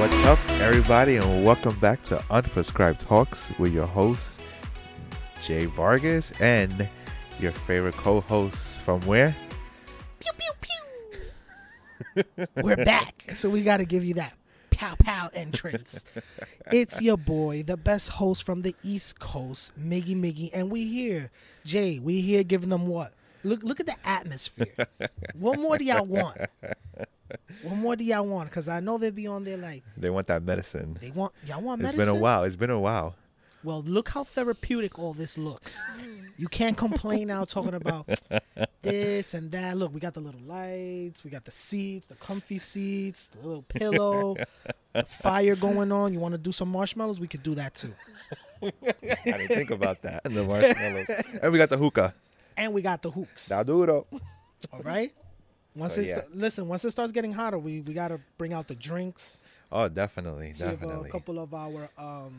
What's up, everybody, and welcome back to Unprescribed Talkz with your host, Jay Vargas, and your favorite co hosts from where? Pew pew pew. We're back, so we got to give you that pow pow entrance. it's your boy, the best host from the East Coast, Miggy Miggy, and we here, Jay. We here giving them what? Look, look at the atmosphere. what more do y'all want? What more do y'all want? Because I know they'll be on there like They want that medicine. they want y'all want medicine. It's been a while. It's been a while. Well, look how therapeutic all this looks. You can't complain now talking about this and that. Look, we got the little lights, we got the seats, the comfy seats, the little pillow, the fire going on. You want to do some marshmallows? We could do that too. I didn't think about that. And The marshmallows. And we got the hookah. And we got the hooks. Do it. All right. Once So, it yeah. listen, once it starts getting hotter, we we got to bring out the drinks. Oh, definitely. See if uh, Definitely. a couple of our um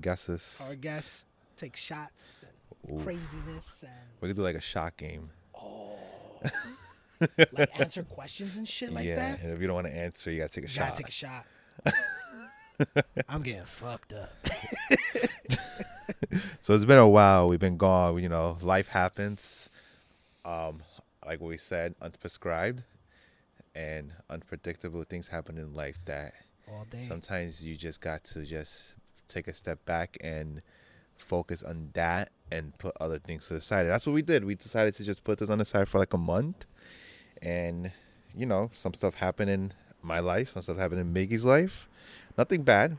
Guesses. our guests take shots and Ooh. craziness and We could do like a shot game. Oh. like answer questions and shit like yeah. that. And if you don't want to answer, you got to take a You shot. gotta take a shot. I'm getting fucked up. So it's been a while. We've been gone. You know, life happens. Um, like what we said, unprescribed and unpredictable things happen in life that sometimes you just got to just take a step back and focus on that and put other things to the side. And that's what we did. We decided to just put this on the side for like a month. And, you know, some stuff happened in my life, some stuff happened in Miggy's life. Nothing bad.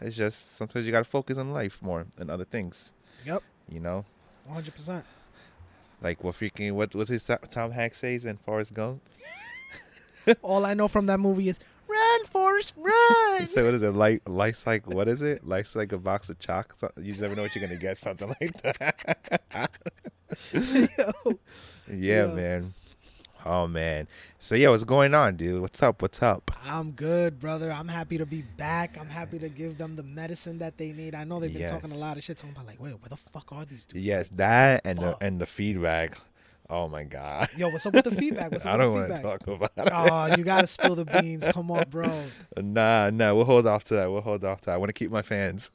It's just sometimes you got to focus on life more than other things, Yep, you know? 100. Like what freaking what what's his Tom Hanks says in Forrest Gump? All I know from that movie is run, Forrest, run. So what is it? Life life's like what is it? Life's like a box of chalk. You just never know what you're gonna get. Something like that. Yo, yeah, Yeah. man. Oh man. So yeah, what's going on, dude? What's up? What's up? I'm good, brother. I'm happy to be back. I'm happy to give them the medicine that they need. I know they've been talking a lot of shit, talking about like, wait, where the fuck are these dudes? Yes, that and the and the feedback. Oh my god. Yo, what's up with the feedback? What's up I don't want to talk about it. Oh, you gotta spill the beans. Come on, bro. Nah, nah. We'll hold off to that. We'll hold off to that. I want to keep my fans.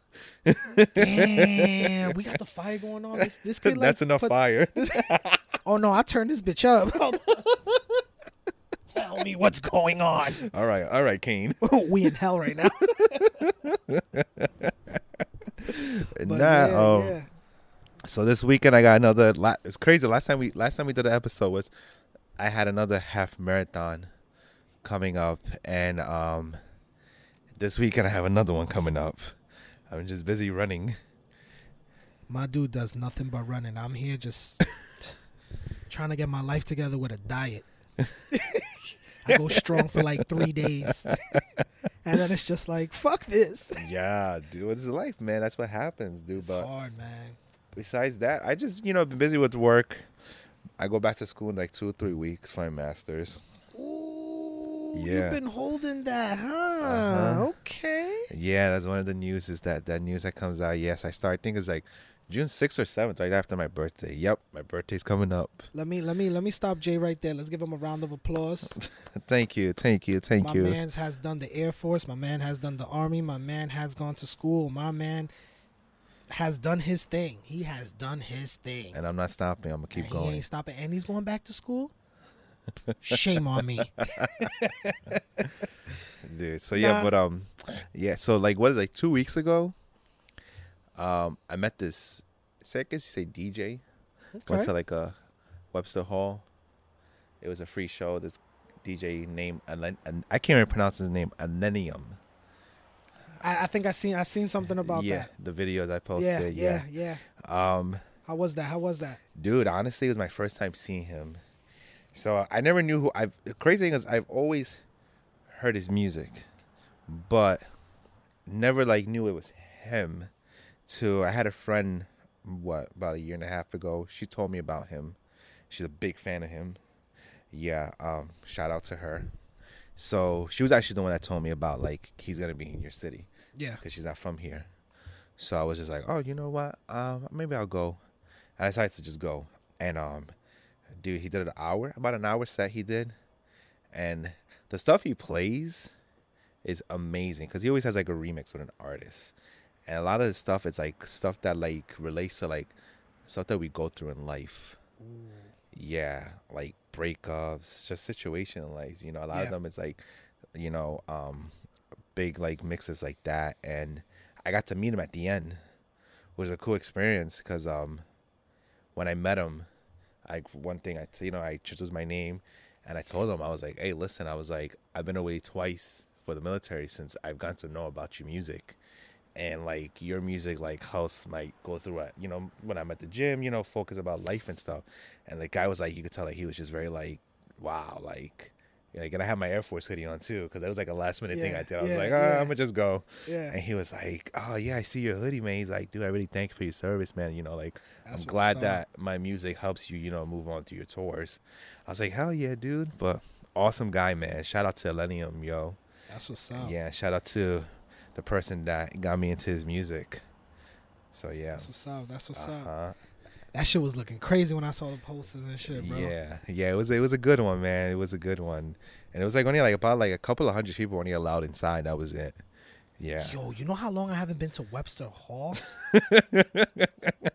Damn, we got the fire going on. This, this kid like That's enough put- fire. Oh no, I turned this bitch up. Tell me what's going on. all right, all right, Kane. we in hell right now. Nah, yeah, um, yeah. So this weekend I got another. La- it's crazy. Last time we last time we did an episode was I had another half marathon coming up, and um, this weekend I have another one coming up. I'm just busy running. My dude does nothing but running. I'm here just trying to get my life together with a diet. I go strong for like three days. and then it's just like, fuck this. Yeah, dude, it's life, man. That's what happens, dude. It's but hard, man. Besides that, I just you know been busy with work. I go back to school in like two or three weeks for my masters. Ooh, Yeah. you've been holding that, huh? Uh-huh. Okay. Yeah, that's one of the news is that that news that comes out. Yes, I start. I think it's like June sixth or seventh, right after my birthday. Yep, my birthday's coming up. Let me let me let me stop Jay right there. Let's give him a round of applause. Thank you, thank you, thank my you. My man has done the Air Force. My man has done the Army. My man has gone to school. My man has done his thing. He has done his thing. And I'm not stopping. I'm gonna keep And He going. ain't stopping, and he's going back to school. Shame on me. dude. So yeah, Nah. but um, yeah. So like, what is like two weeks ago? Um, I met this. Say, I guess you say DJ. Okay. Went to like a Webster Hall. It was a free show. This DJ named Alen- I can't even pronounce his name. Anenium. I, I think I seen I seen something about yeah, that. the videos I posted. yeah, yeah. yeah. Um, How was that? How was that? dude, honestly, it was my first time seeing him. So I never knew who. I've the crazy thing is I've always heard his music, but never like knew it was him. To I had a friend, what about a year and a half ago? She told me about him. She's a big fan of him. Yeah, um, shout out to her. So she was actually the one that told me about like he's gonna be in your city Yeah. because she's not from here. So I was just like, oh, you know what? Um, maybe I'll go. And I decided to just go. And um, dude, he did an hour, about an hour set he did, and the stuff he plays is amazing because he always has like a remix with an artist, and a lot of the stuff is like stuff that like relates to like stuff that we go through in life. Yeah, like breakups, just situation like you know a lot of them it's like you know um big like mixes like that, and I got to meet him at the end, was a cool experience because um when I met him, like one thing I you know I chose my name, and I told him I was like, hey, listen, I was like I've been away twice for the military since I've gotten to know about your music, and like your music like helps my go through it. You know when I'm at the gym, you know focus about life and stuff, and the guy was like, you could tell like he was just very like, wow, like. Like, and I had my Air Force hoodie on too, because that was like a last minute thing I did. I was like, oh, yeah. I'm gonna just go. Yeah. And he was like, "Oh yeah, I see your hoodie, man." He's like, "Dude, I really thank you for your service, man. You know, like That's I'm glad that my music helps you, you know, move on through your tours." I was like, "Hell yeah, dude!" But awesome guy, man. Shout out to Illenium, yo. That's what's up. Yeah, shout out to the person that got me into his music. So yeah, That's what's up. That's what's up. Uh-huh. That shit was looking crazy when I saw the posters and shit, bro. yeah, yeah. It was it was a good one, man. It was a good one, and it was like only like about like a couple of hundred people only allowed inside. That was it. Yeah, Yo, you know how long I haven't been to Webster Hall? I,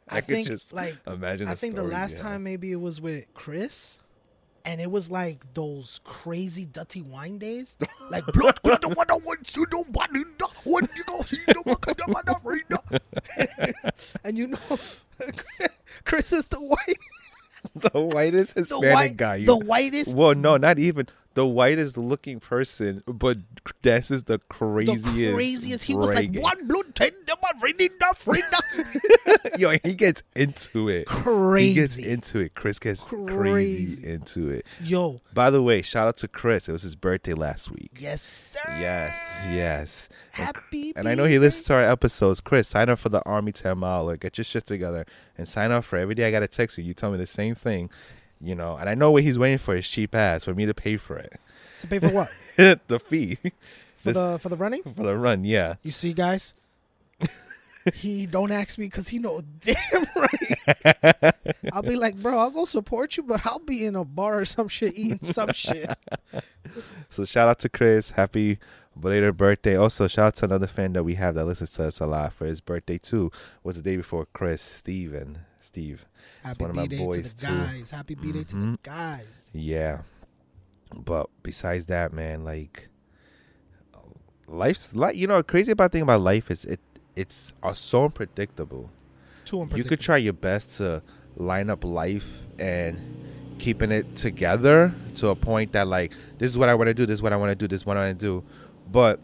I could think just like imagine. I think the last yeah. time maybe it was with Chris. And it was like those crazy dirty wine days, like blood clot the one wants you don't want it, the one you go see the one that want to read the. And you know, Chris is the white, the whitest the Hispanic white, guy. you the whitest, Well, no, not even the whitest looking person, but this is the craziest. the craziest. He was like one blood ten, the one reading the friend. Yo, he gets into it. Crazy. He gets into it. Chris gets crazy, Crazy. into it. Yo, By the way, shout out to Chris. It was his birthday last week. yes sir. Yes, yes. And, Happy. and I know he listens to our episodes. Chris, sign up for the Army 10 mile or get your shit together and sign up for every day I got to text you. You tell me the same thing, you know. And I know what he's waiting for is cheap ass for me to pay for it. to pay for what? the fee For This- the for the running? for the run, yeah. You see, guys. he don't ask me because he know damn right. I'll be like, bro, I'll go support you, but I'll be in a bar or some shit eating some shit. So shout out to Chris. Happy belated birthday. Also, shout out to another fan that we have that listens to us a lot for his birthday too. Was the day before Chris, Steven. Steve. Happy one of my B day to the too. guys. Happy B day to the Mhm. guys. Yeah. But besides that, man, like life's like you know, crazy about thing about life is it it's uh, so unpredictable. Too You could try your best to line up life and keeping it together to a point that like this is what I want to do, this is what I want to do, this is what I want to do, but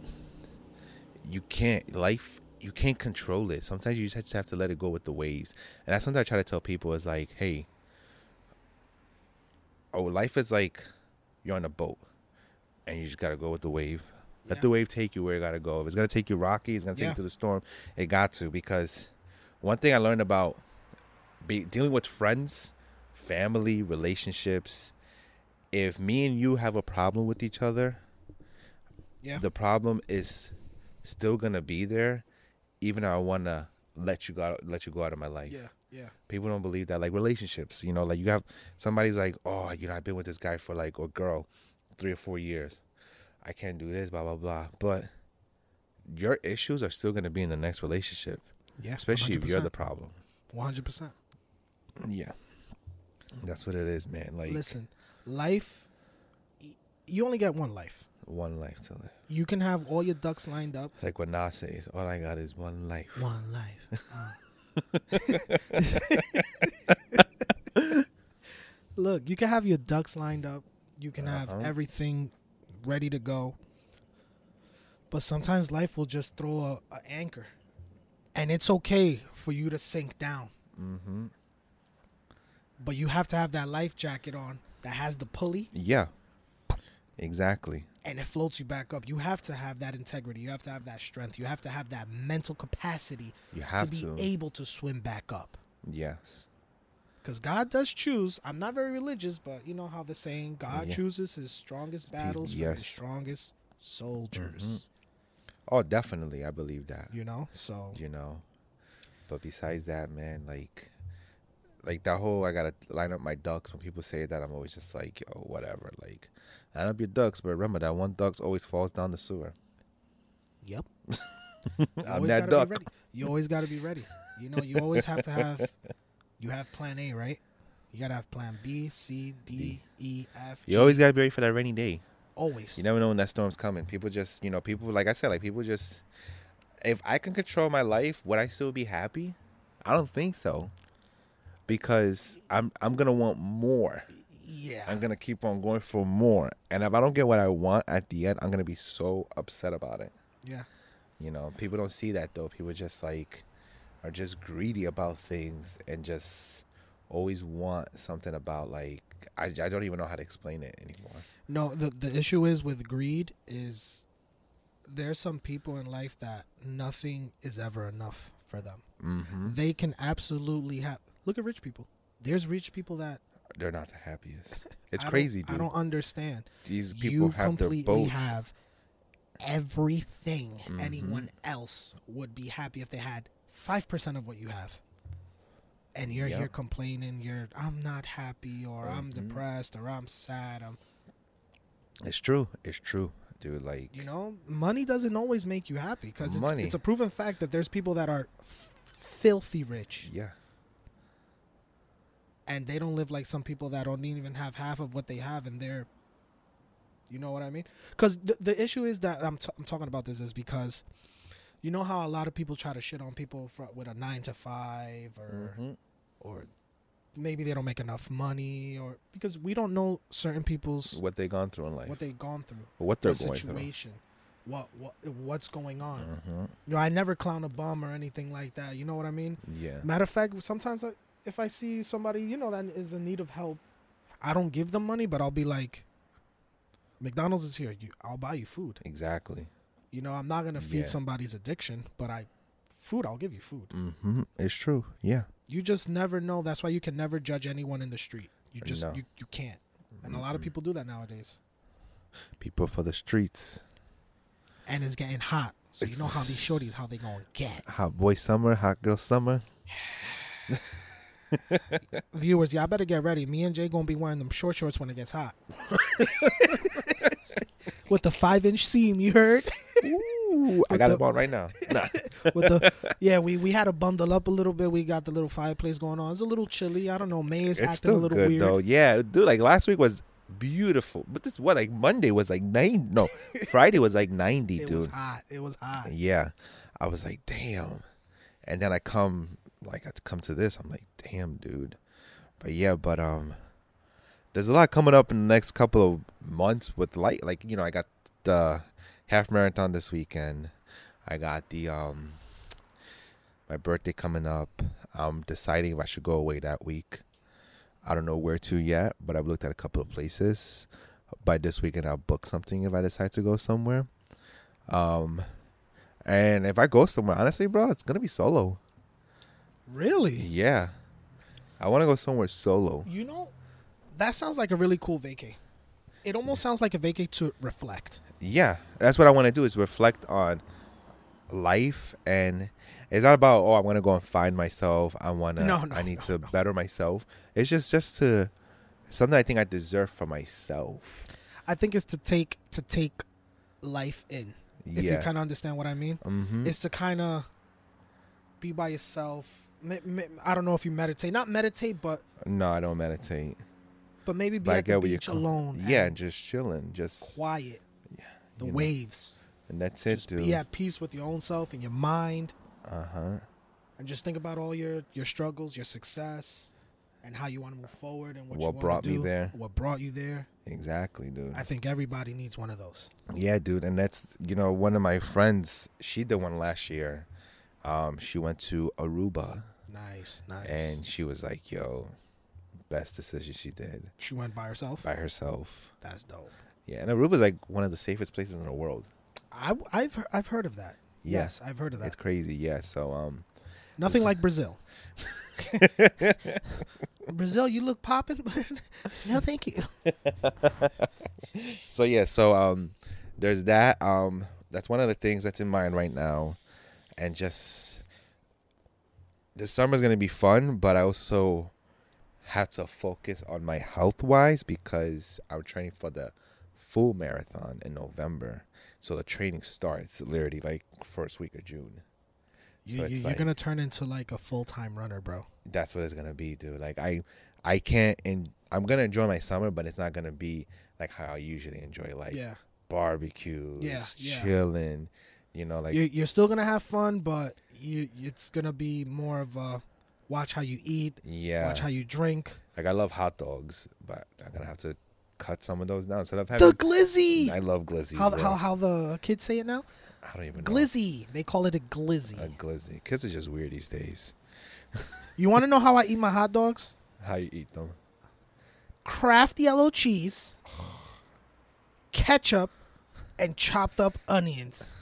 you can't life you can't control it. Sometimes you just have to let it go with the waves, and that's something I try to tell people is like, hey, oh, life is like you're on a boat, and you just gotta go with the wave. Let Yeah. the wave take you where it gotta go. If it's gonna take you rocky, it's gonna take Yeah. you through the storm. It got to because one thing I learned about be, dealing with friends, family, relationships. If me and you have a problem with each other, Yeah. the problem is still gonna be there, even though I wanna let you go, let you go out of my life. yeah, yeah. People don't believe that. Like relationships, you know, like you have somebody's like, oh, you know, I've been with this guy for like or girl, three or four years. I can't do this, blah blah blah. But your issues are still gonna be in the next relationship, Yeah. especially if you're the problem. one hundred percent. Yeah, that's what it is, man. Like Listen, life. You only get one life. One life to live. You can have all your ducks lined up. Like what Nas says, all I got is one life. One life. Uh. Look, you can have your ducks lined up. You can have Uh-huh. everything ready to go. But sometimes life will just throw a, a anchor. And it's okay for you to sink down. Mm-hmm. But you have to have that life jacket on that has the pulley Yeah, exactly. And it floats you back up. You have to have that integrity. You have to have that strength. You have to have that mental capacity You have to to. be able to swim back up. yes. Because God does choose. I'm not very religious, but you know how the saying, God Yeah. chooses his strongest battles for his yes. strongest soldiers. Mhm. Oh, definitely. I believe that. You know? So, You know. But besides that, man, like, like that whole I gotta line up my ducks. When people say that, I'm always just like, yo, whatever. Like, line up your ducks, but remember that one ducks always falls down the sewer. Yep. I'm that duck. You always got to be ready. You know, you always have to have. You have Plan A, right? You gotta have Plan B, C, D, E, F. You always gotta be ready for that rainy day. always. You never know when that storm's coming. People just, you know, people like I said, like people just. If I can control my life, would I still be happy? I don't think so. Because I'm I'm gonna want more. Yeah. I'm gonna keep on going for more. And if I don't get what I want at the end, I'm gonna be so upset about it. yeah. You know, people don't see that though. People just like are just greedy about things and just always want something about like I, I don't even know how to explain it anymore. No, the the issue is with greed is there's some people in life that nothing is ever enough for them. Mm-hmm. They can absolutely have. Look at rich people. There's rich people that They're not the happiest. It's crazy, dude. I don't understand. These people you have their boats. have everything Mhm. anyone else would be happy if they had five percent of what you have. And you're Yep. here complaining, you're I'm not happy or I'm Mhm. depressed or I'm sad. I'm It's true. It's true, dude. Like you know, money doesn't always make you happy because it's, Money. it's a proven fact that there's people that are f- filthy rich yeah, and they don't live like some people that don't even have half of what they have and they're you know what i mean because the, the issue is that I'm, t- I'm talking about this is because you know how a lot of people try to shit on people for, with a nine to five or Mhm. or maybe they don't make enough money or because we don't know certain people's what they gone through in life, what they've gone through what they're their going through. situation what what what's going on Mhm. you know i never clown a bum or anything like that you know what i mean Yeah, Matter of fact, sometimes I, if I see somebody, you know, that is in need of help, I don't give them money, but I'll be like, McDonald's is here. You, I'll buy you food. exactly. You know, I'm not gonna feed Yeah. somebody's addiction, but I, food, I'll give you food. Mm-hmm. It's true. Yeah. You just never know. That's why you can never judge anyone in the street. You just No. you, you can't. And a lot of people do that nowadays. People for the streets. And it's getting hot. So you know how these It's- shorties how they gonna get. Hot boy summer, hot girl summer. Viewers, y'all better get ready. Me and Jay gonna be wearing them short shorts when it gets hot. With the five inch seam, you heard? Ooh, I got the- them on right now. Nah. with the yeah we we had to bundle up a little bit we got the little fireplace going on it's a little chilly i don't know may is it's acting still a little good weird though. Yeah, dude. Like last week was beautiful, but this what like Monday was like nine. No, Friday was like ninety, it dude. was hot it was hot Yeah, I was like, damn. And then I come like I come to this, I'm like, damn, dude. But yeah, but um, there's a lot coming up in the next couple of months with light. Like you know, I got the half marathon this weekend. I got the um, my birthday coming up. I'm deciding if I should go away that week. I don't know where to yet, but I've looked at a couple of places. By this weekend, I'll book something if I decide to go somewhere. Um, and if I go somewhere, honestly, bro, it's gonna be solo. Really Yeah, I want to go somewhere solo. you know that sounds like a really cool vacay it almost sounds like a vacay to reflect Yeah, that's what I want to do is reflect on life, and it's not about oh, I want to go and find myself. I want to. No, no, I need no, to no. better myself. It's just just to something I think I deserve for myself. i think it's to take to take life in if you kind of understand what i mean mm-hmm. it's to kind of be by yourself Me- me- i don't know if you meditate not meditate but no, I don't meditate. but maybe be But at the beach alone Yeah, just chilling, just quiet Yeah, the know, waves and that's it, just dude. be at peace with your own self and your mind Uh huh. and just think about all your your struggles your success and how you want to move forward and what, What brought me there. what brought you there Exactly, dude. i think everybody needs one of those Yeah, dude, and that's you know one of my friends. She did one last year. Um, she went to Aruba, nice nice and she was like, "Yo, best decision she did she went by herself by herself." that's dope Yeah, and Aruba's like one of the safest places in the world. I, i've i've heard of that Yeah, yes i've heard of that it's crazy. Yeah, so um, nothing like brazil brazil you look popping but no thank you so yeah, so um, there's that. Um, that's one of the things that's in mind right now, and just the summer's gonna be fun, but I also had to focus on my health wise because I'm training for the full marathon in November. So the training starts literally like first week of June. You, so you, you're like- gonna turn into like a full time runner, bro. That's what it's gonna be, dude. Like I, I can't. And I'm gonna enjoy my summer, but it's not gonna be like how I usually enjoy, like yeah, barbecues, Yeah, yeah. chilling. You know, like you, you're still gonna have fun, but you it's gonna be more of a watch how you eat, yeah. watch how you drink. Like I love hot dogs, but I'm gonna have to cut some of those down instead of having. The glizzy. I love glizzy. How, how how the kids say it now? I don't even know. Glizzy. They call it a glizzy. A glizzy. Kids are just weird these days. You want to know how I eat my hot dogs? How you eat them? Kraft yellow cheese, ketchup, and chopped up onions.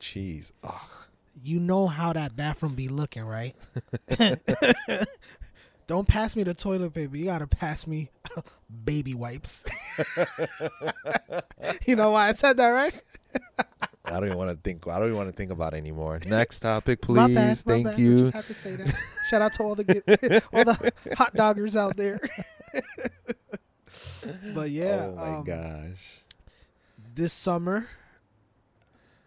Cheese. Ugh. You know how that bathroom be looking, right? Don't pass me the toilet paper. You gotta pass me baby wipes. you know why I said that, right? I don't even want to think. I don't even want to think about it anymore. Next topic, please. My bad, my Thank bad. I you. just have to say that. Shout out to all the get, all the hot doggers out there. but yeah, oh my um, gosh. this summer,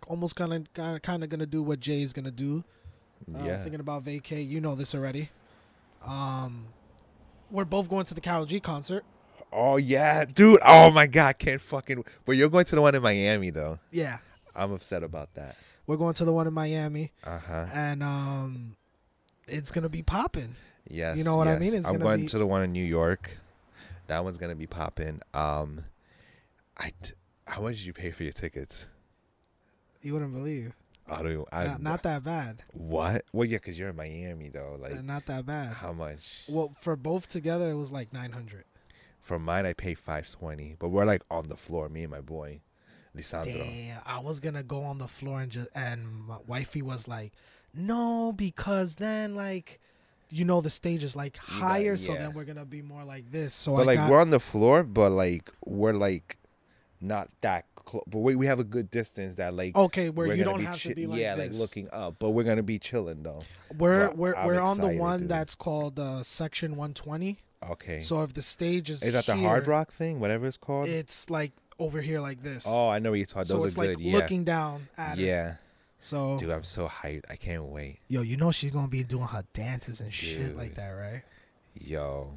almost kind of kind of gonna do what Jay's gonna do. Uh, yeah. Thinking about vacay, you know this already. Um, we're both going to the Karol G concert. Oh yeah, dude. Oh my god, can't fucking. But you're going to the one in Miami though. Yeah, I'm upset about that. we're going to the one in Miami, Uh huh. and um, it's gonna be popping. Yes. You know what I mean? It's I'm going be- to the one in New York. That one's gonna be popping. Um, I. T- how much did you pay for your tickets? You wouldn't believe. I don't. I, not, not that bad. What? Well, yeah, because you're in Miami though. Like, Uh, not that bad. how much? Well, for both together, it was like nine hundred. For mine, I paid five twenty, but we're like on the floor. Me and my boy, Lisandro. Damn, I was gonna go on the floor and just and my wifey was like, "No, because then like, you know, the stage is like You got- higher, so then we're gonna be more like this." So But I like got, we're on the floor, but like we're like not that close. But we, we have a good distance that like okay, where you don't have chi- to be like yeah, this. like looking up. But we're gonna be chilling though. We're Bro, we're I'm we're on the one dude. that's called uh, section one twenty. Okay. So if the stage is is that the Hard Rock thing? Whatever it's called. It's like over here like this. oh, I know what you're talking. so Those it's are like good. yeah. looking down at it. yeah. So Dude, I'm so hyped. I can't wait. yo, you know she's gonna be doing her dances and shit like that, right? Yo,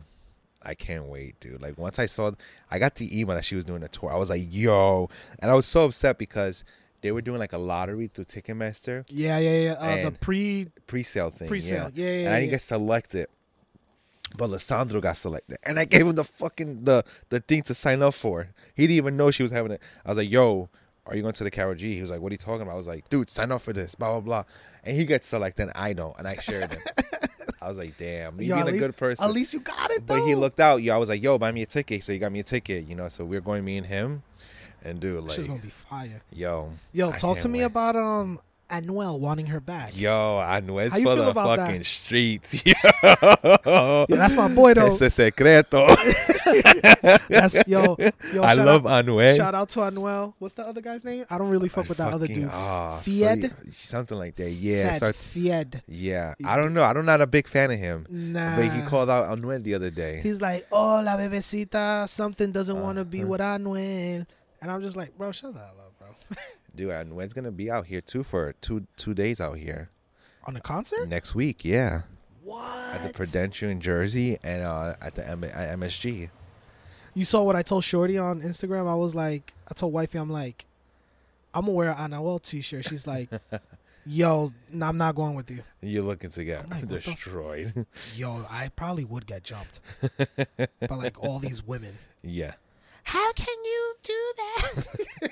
I can't wait, dude. Like once I saw, I got the email that she was doing a tour. I was like, yo, and I was so upset because they were doing like a lottery through Ticketmaster Yeah, yeah, yeah. Uh, the pre pre-sale thing. pre-sale. Yeah, yeah, and yeah. I didn't get selected. But Lissandro got selected, and I gave him the fucking the the thing to sign up for. He didn't even know she was having it. I was like, "Yo, are you going to the Karol G?" He was like, "What are you talking about?" I was like, "Dude, sign up for this." Blah blah blah. And he gets selected, and I don't, and I shared it. I was like, "Damn, you Yo, being a least- good person." At least you got it though. But he looked out. Yo, I was like, "Yo, buy me a ticket." So he got me a ticket. You know, so we are going me and him, and dude, like, She's gonna be fire. yo, Yo, I talk to me wait. about um Anuel wanting her back. Yo, Anuel's for the about that? fucking streets. Yo. Yeah, that's my boy though. It's a secreto. That's yo, yo. I love out, Anuel. Shout out to Anuel. What's the other guy's name? I don't really fuck with that other dude. ah, Feid? Something like that. Yeah, Fed, starts. Feid. Yeah, I don't know. I'm not a big fan of him, Nah. but he called out Anuel the other day. He's like, oh, la bebecita, something doesn't want to be Uh-huh. with Anuel. And I'm just like, bro, shut the hell up, bro. Dude, Anuel's gonna be out here too for two two days out here On a concert? next week. Yeah, What? at the Prudential in Jersey and uh, at the M- at MSG. You saw what I told Shorty on Instagram? I was like, I told Wifey, I'm like, I'm gonna wear an Anuel t-shirt. She's like, yo, no, I'm not going with you. You're looking to get like, what f- destroyed. Yo, I probably would get jumped by like all these women. yeah, How can you do that?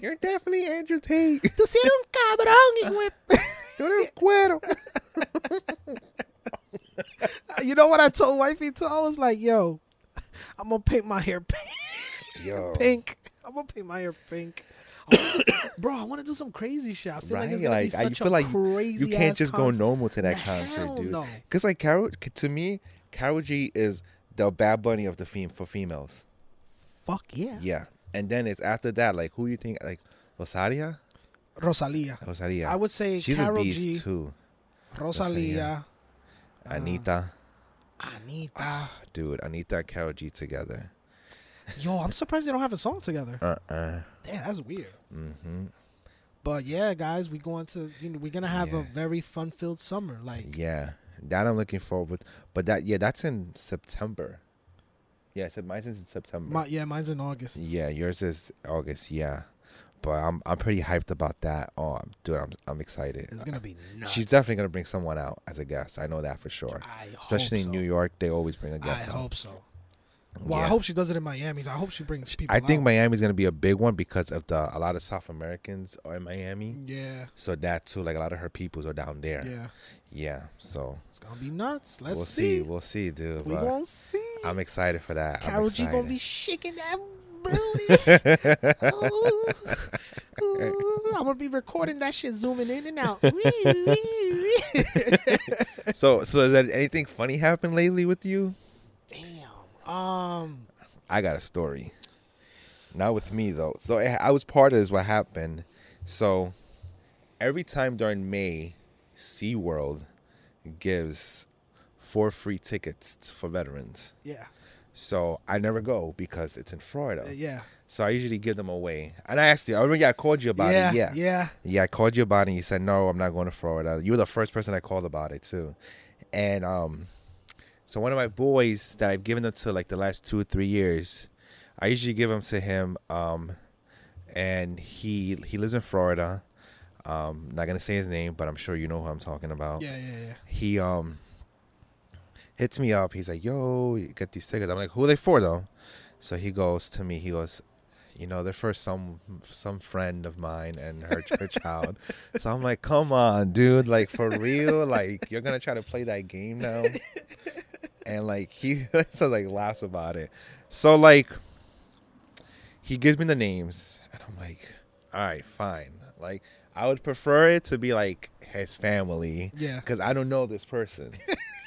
You're definitely Andrew Tate. Tú sí eres un cabrón, hijo de- Tú eres un cuero. You know what I told Wifey too? I was like, yo, I'm gonna paint my hair pink. Yo, pink. I'm gonna paint my hair pink. I Bro, I want to do some crazy shit. I feel like it's gonna Like be I such feel a like crazy. you can't just go normal to that concert, dude. no. Because like Karol, to me, Karol G is the Bad Bunny of the fem- for females. Fuck yeah. Yeah, and then it's after that, like who you think, like Rosaria, Rosalia. Rosalia. I would say She's Karol a beast G, too. Rosalia, uh, Anitta, Anitta. dude, Anitta and Karol G together. Yo, I'm surprised they don't have a song together. Uh uh Damn, that's weird. Mm-hmm. But yeah, guys, we going to you know we're gonna have a very fun filled summer. Like Yeah, that I'm looking forward. But that yeah, that's in September. Yeah, I said mine's in September. my, yeah, mine's in August. yeah, yours is August. Yeah, but I'm I'm pretty hyped about that. Oh, dude, I'm I'm excied. It's gonna be nuts. She's definitely gonna bring someone out as a guest. I know that for sure. I hope Especially so. in New York, they always bring a guest out. I hope so. Well, I hope she does it in Miami. I hope she brings people. I think out. Miami's gonna be a big one because of the a lot of South Americans are in Miami. Yeah, So that too, like a lot of her peoples are down there. yeah, Yeah, so it's gonna be nuts. Let's we'll see. see. We'll see, dude. we but gonna see. I'm excited for that. Karol I'm G gonna be shaking that booty. Ooh. Ooh. I'm gonna be recording that shit, zooming in and out. so, so has that anything funny happened lately with you? Um. I got a story. Not with me though. So I I was part of this. What happened? So every time during May, SeaWorld gives four free tickets for veterans. Yeah. So I never go because it's in Florida. Uh, yeah. So I usually give them away. And I asked you. I remember I called you about yeah. it. Yeah. Yeah. Yeah, I called you about it and you said no, I'm not going to Florida. You were the first person I called about it too. And um so one of my boys that I've given them to like the last two or three years, I usually give them to him. Um and he he lives in Florida. Um not gonna say his name, but I'm sure you know who I'm talking about. Yeah. Yeah. Yeah. He um hits me up, he's like, Yo, you get these tickets. I'm like, Who are they for though? So he goes to me, he goes, you know, they're for some some friend of mine and her her child. So I'm like, come on, dude, like for real, like you're gonna try to play that game now, and like he so like laughs about it. So like he gives me the names, and I'm like, all right, fine. Like I would prefer it to be like his family, Yeah. because I don't know this person.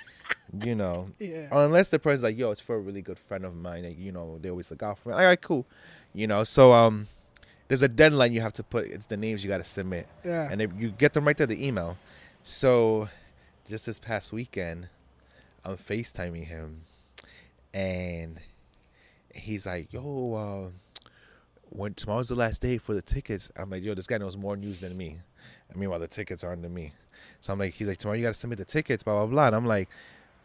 you know, Yeah. unless the person's like, yo, it's for a really good friend of mine. Like, you know, they always look out for me. All right, cool. You know, so um, there's a deadline you have to put. It's the names you got to submit, Yeah. and if you get them right there, the email. So, just this past weekend, I'm FaceTiming him, and he's like, yo, uh, when tomorrow's the last day for the tickets. I'm like, yo, this guy knows more news than me. I mean, while the tickets aren't to me. So I'm like, he's like, tomorrow you got to submit the tickets, blah blah blah. And I'm like,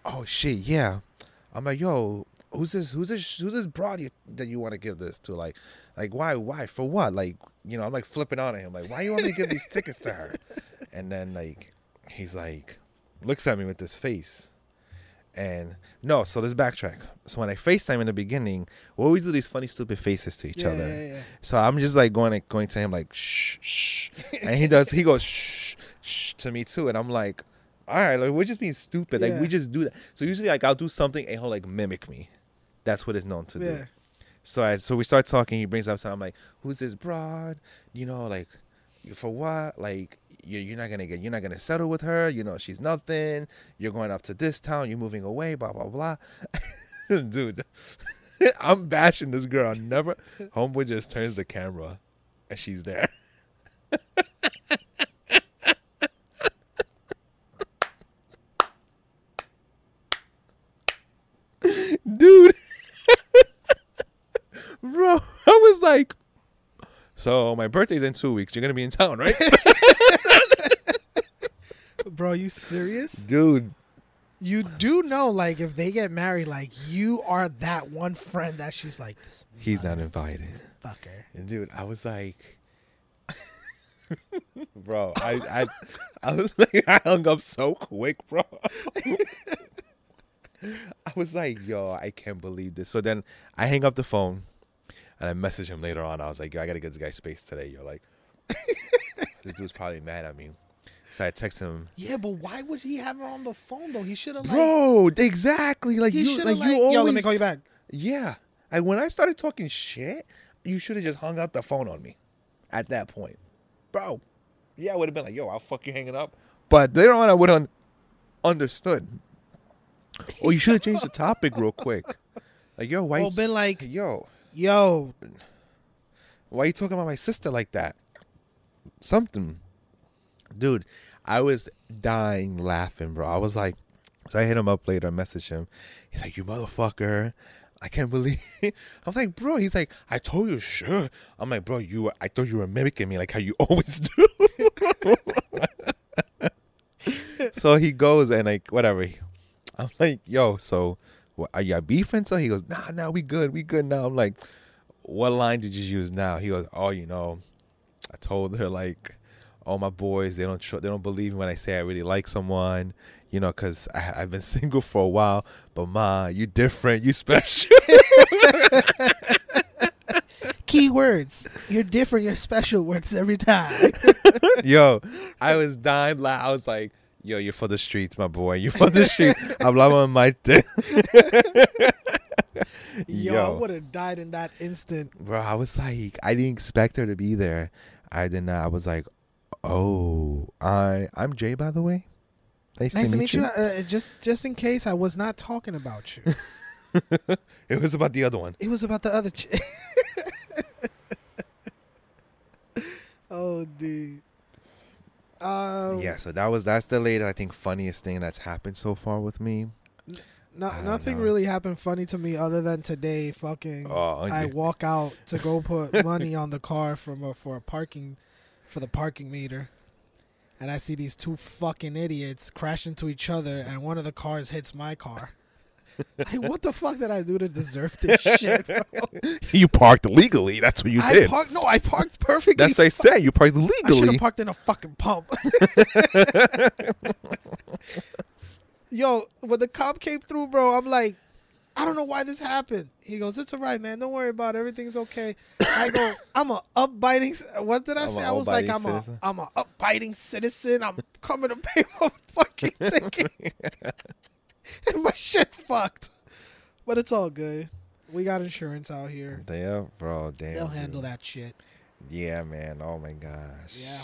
oh shit, yeah. I'm like, yo, who's this? Who's this? Who's this broad you, that you want to give this to? Like, like why? Why? For what? Like, you know, I'm like flipping on at him. Like, why you want me to give these tickets to her? And then like, he's like, looks at me with this face. And no, so let's backtrack. So when I FaceTime in the beginning, we always do these funny, stupid faces to each yeah, other. Yeah. Yeah. So I'm just like going going to him like shh shh, and he does he goes shh shh to me too, and I'm like, all right, like we're just being stupid, like we just do that. So usually like I'll do something and he'll like mimic me. That's what it's known to do. So I so we start talking. He brings up something. I'm like, who's this broad? You know, like for what? Like you're, you're not gonna get you're not gonna settle with her. You know, she's nothing. You're going up to this town. You're moving away. Blah blah blah. Dude, I'm bashing this girl. Never. Homeboy just turns the camera, and she's there. Dude, bro, I was like, so my birthday's in two weeks. You're gonna be in town, right? Bro, you serious? Dude, You do know, like, if they get married, like, you are that one friend that she's like, he's not invited. fucker. And dude, I was like, bro, I, I, I was like, I hung up so quick, bro. I was like, yo, I can't believe this. So then I hang up the phone, and I message him later on. I was like, yo, I gotta get this guy space today. You're like, this dude's probably mad at me. So I text him, Yeah, but why would he have her on the phone though? He should have like. bro, exactly like you, should like, you like, always, yo, let me call you back. Yeah. I when I started talking shit, you should have just hung up the phone on me at that point. Bro. Yeah, I would have been like, yo, I'll fuck you hanging up. But later on I would have understood. Or you should have changed the topic real quick. Like, yo, why Well, been like, yo, yo, why are you talking about my sister like that? Something. Dude, I was dying laughing, bro. I was like, so I hit him up later, message him. He's like, you motherfucker. I can't believe. I'm like, bro. He's like, I told you, sure. I'm like, bro, you. Were, I thought you were mimicking me, like how you always do. so he goes and like whatever. I'm like, yo, so what, are you beefing? So he goes, nah, nah, we good, we good now. I'm like, what line did you use now? He goes, oh, you know, I told her like, all my boys, they don't tr- they don't believe me when I say I really like someone, you know, cause I, I've been single for a while. But ma, you different, you special. Key words. You're different. You're special. Works every time. yo, I was dying. la- I was like, yo, you're for the streets, my boy. You're for the streets. Hablamos my thing. Yo, Yo. I would have died in that instant. Bro, I was like, I didn't expect her to be there. I did not. I was like, oh, I, I'm Jay, by the way. Nice, Nice to meet you. Uh, just, just in case, I was not talking about you. It was about the other one. It was about the other chick. oh, dude. Um, yeah, so that was that's the latest, I think, funniest thing that's happened so far with me. No, nothing know. really happened funny to me other than today. Fucking, Oh, I walk out to go put money on the car from a, for a parking, for the parking meter, and I see these two fucking idiots crash into each other, and one of the cars hits my car. Like, what the fuck did I do to deserve this shit? Bro? You parked illegally. That's what you I did. parked. No, I parked perfectly. that's what I said. You parked I should illegally. have parked in a fucking pump. Yo, when the cop came through, bro, I'm like, I don't know why this happened. He goes, "It's all right, man. Don't worry about it. Everything's okay." I go, "I'm a upbiting. What did I I'm say? I was like, I'm citizen. a, I'm a upbiting citizen. I'm coming to pay my fucking ticket, and my shit fucked. But it's all good. We got insurance out here. Yeah, bro. Damn. They'll handle dude. that shit. Yeah, man. Oh my gosh. Yeah.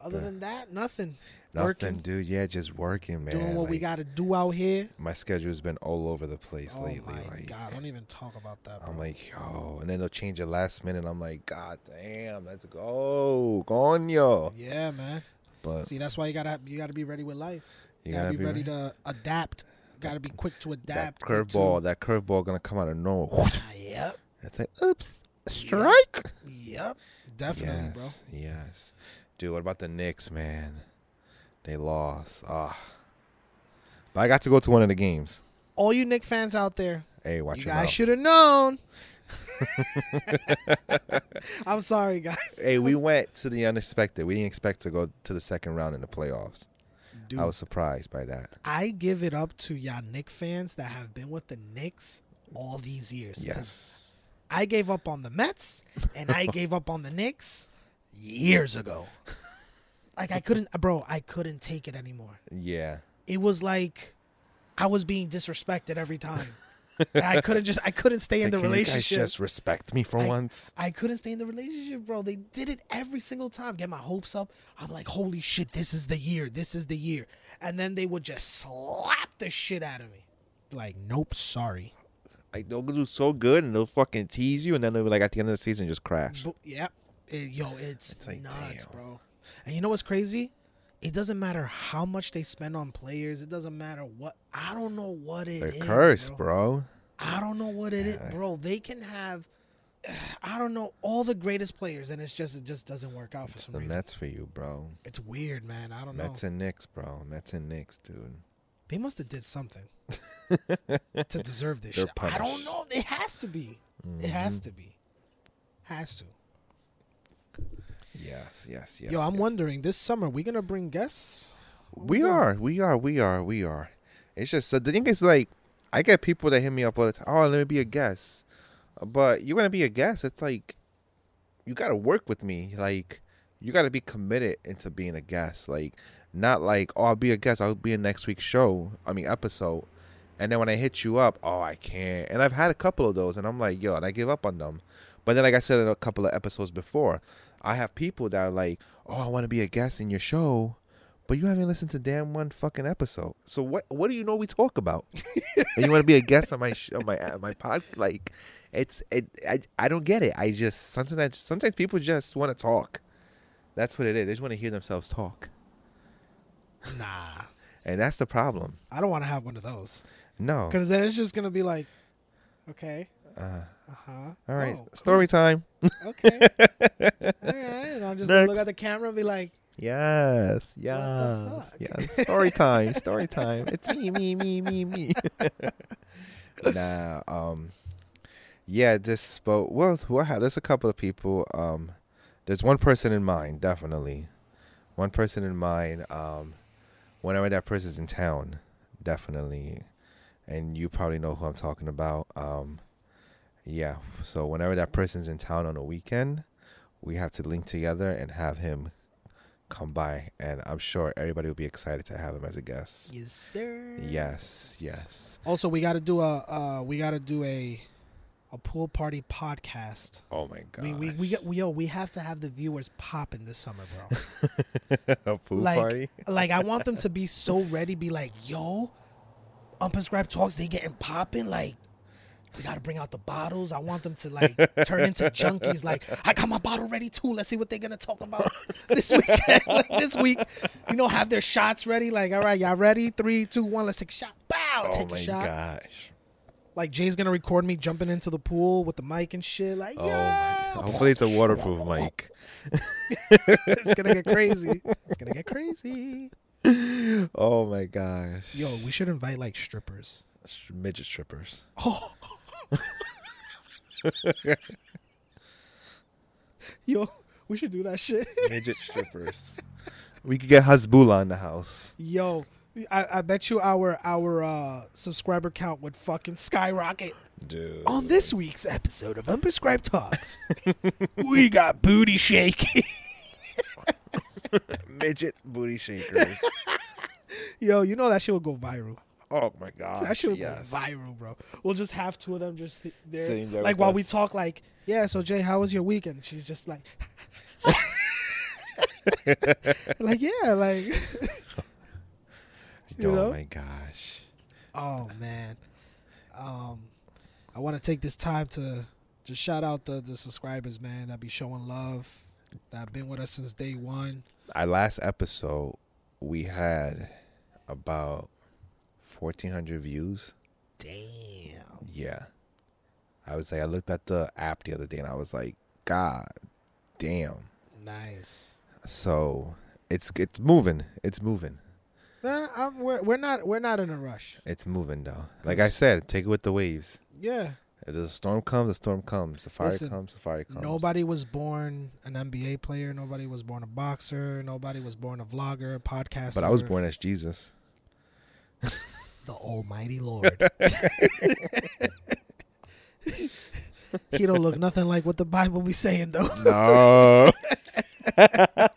Other Bruh. than that, nothing. Nothing, Working. dude. Yeah, just working, man. doing what we got to do out here. My schedule's been all over the place Oh lately. my like, god! Don't even talk about that. Bro. I'm like, yo, and then they'll change it last minute. I'm like, God damn, let's go, coño. yeah, man. But See, that's why you gotta you gotta be ready with life. you gotta, be, ready ready. to adapt. Gotta be quick to That adapt. curveball, that curveball gonna come out of nowhere. Ah, yep. It's like, oops, strike. Yep. Definitely, yes, yes, dude. What about the Knicks, man? They lost. Ah, but I got to go to one of the games. All you Knick fans out there, Hey, watch you your guys should have known. I'm sorry, guys. Hey, we went to the unexpected. We didn't expect to go to the second round in the playoffs. Dude, I was surprised by that. I give it up to y'all Knick fans that have been with the Knicks all these years. Yes. I gave up on the Mets and I gave up on the Knicks years ago. Like I couldn't, bro. I couldn't take it anymore. Yeah. It was like I was being disrespected every time. And I couldn't just, I couldn't stay in the can you guys just respect me for I- once. I couldn't stay in the relationship, bro. They did it every single time. Get my hopes up. I'm like, holy shit, this is the year. This is the year. And then they would just slap the shit out of me. Like, nope, sorry. Like they'll do so good and they'll fucking tease you, and then they'll be like at the end of the season just crash. But, yep. It- yo, it's, It's like, nuts, damn. bro. And you know what's crazy? It doesn't matter how much they spend on players. It doesn't matter what. I don't know what it They're is, cursed, bro. bro. I don't know what it is, Yeah. bro. They can have, I don't know, all the greatest players, and it's just it just doesn't work out for It's some the reason. Mets for you, bro. It's weird, man. I don't Mets know. Mets and Knicks, bro. Mets and Knicks, dude. They must have did something to deserve this They're shit. I don't know. It has to be. It has mm-hmm. to be. Has to. Yes, yes, yes. Yo, I'm yes. wondering this summer we gonna bring guests. We are, we are, we are, we are. It's just the thing is like, I get people that hit me up all the time. Oh, let me be a guest. But you're gonna be a guest. It's like, you gotta work with me. Like, you gotta be committed into being a guest. Like, not like, oh, I'll be a guest. I'll be in next week's show. I mean, episode. And then when I hit you up, oh, I can't. And I've had a couple of those, and I'm like, yo, and I give up on them. But then, like I said in a couple of episodes before, I have people that are like, oh, I want to be a guest in your show but you haven't listened to damn one fucking episode. So what what do you know we talk about? and you want to be a guest on my sh- on my on my pod? Like, it's it. I, I don't get it. I just sometimes sometimes people just want to talk. That's what it is. They just want to hear themselves talk, Nah, and that's the problem. I don't want to have one of those No, because then it's just gonna be like, Okay. Uh, Uh huh. all right, Oh, story time. Okay. All right. I'm just look at the camera and be like, Yes, yes, yes. Story time, story time. It's me, me, me, me, me. nah, um, yeah. This, but well, well, there's a couple of people. Um, there's one person in mind, definitely. One person in mind. Um, whenever that person's in town, definitely, and you probably know who I'm talking about. Um, yeah. So whenever that person's in town on a weekend, we have to link together and have him come by, and I'm sure everybody will be excited to have him as a guest. yes, sir. Yes, yes. Also, we got to do a uh, we got to do a a pool party podcast. Oh my god. We we we, we yo we have to have the viewers popping this summer, bro. a pool like party. like I want them to be so ready, be like, yo, Unprescribed Talkz, they getting popping. Like, we gotta bring out the bottles. I want them to like turn into junkies. Like, I got my bottle ready too. Let's see what they're gonna talk about this weekend. like this week, you know, have their shots ready. Like, all right, y'all ready? Three, two, one. Let's take a shot. Bow. Oh take my a shot. Oh my gosh. Like Jay's gonna record me jumping into the pool with the mic and shit. Like, Oh yeah. Hopefully it's a waterproof mic. it's gonna get crazy. It's gonna get crazy. Oh my gosh. Yo, we should invite like strippers. Midget strippers. Oh. Yo, we should do that shit. Midget strippers. We could get Hasbulla in the house. Yo, I, I bet you our our uh, subscriber count would fucking skyrocket. Dude. On this week's episode of Unprescribed Talkz, we got booty shaking. Midget booty shakers. Yo, you know that shit will go viral. Oh my god, That should yes. go viral, bro. We'll just have two of them just th- there, Sitting there like while us. we talk. Like, yeah. So Jay, how was your weekend? She's just like, like yeah, like. you oh know? my gosh. Oh man, um, I want to take this time to just shout out the the subscribers, man, that be showing love, that have been with us since day one. Our last episode, we had about 1,400 views. Damn. Yeah. I was like, I looked at the app the other day and I was like, God damn. Nice. So it's it's moving. It's moving. Nah, I'm, we're we're not we're not in a rush. It's moving though. Like I said, take it with the waves. Yeah. If the storm comes, the storm comes. The fire Listen, comes, the fire comes. Nobody was born an NBA player. Nobody was born a boxer. Nobody was born a vlogger, a podcaster. But I was born as Jesus. The Almighty Lord. he don't look nothing like what the Bible be saying though. No. I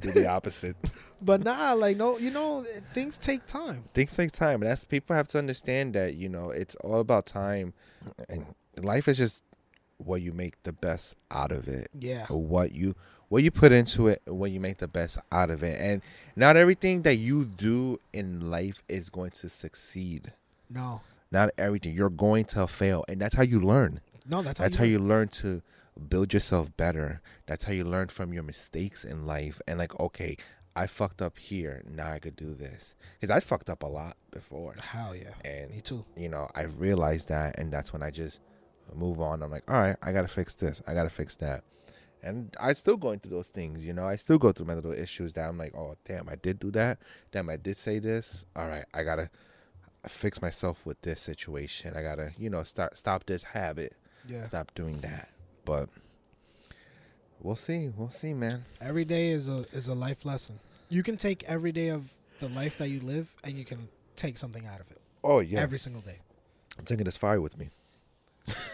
do the opposite. But nah, like no, you know, things take time. Things take time. And that's people have to understand that, you know, it's all about time. And life is just what you make the best out of it. Yeah. what you what you put into it when you make the best out of it. And not everything that you do in life is going to succeed. No. not everything. You're going to fail and that's how you learn. No, that's how that's you how you learn. to build yourself better. That's how you learn from your mistakes in life and like okay i fucked up here. Now i could do this. Because i fucked up a lot before. Hell yeah. and Me too. you know, I realized that, and that's when I just move on. I'm like, all right, I gotta fix this, I gotta fix that, and I still go through those things. You know, I still go through my little issues that I'm like, oh damn, I did do that. Damn, I did say this. All right, I gotta fix myself with this situation. I gotta, you know, start stop this habit, Yeah. stop doing that. But we'll see, we'll see, man. Every day is a is a life lesson. You can take every day of the life that you live and you can take something out of it. Oh yeah, Every single day. I'm taking this fire with me.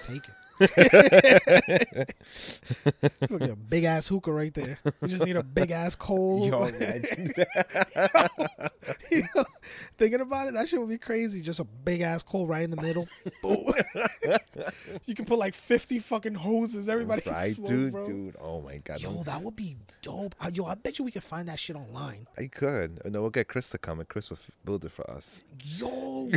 Take it. Look at a big ass hookah right there. You just need a big ass coal. Yo, imagine You know, thinking about it, that shit would be crazy. Just a big ass coal right in the middle. Boom. you can put like fifty fucking hoses. Everybody can right, smoke, dude, bro. dude. Oh my god, Yo, that would be dope. Uh, Yo, I bet you we could find that shit online. I could. No, we'll get Chris to come, and Chris will build it for us. Yo,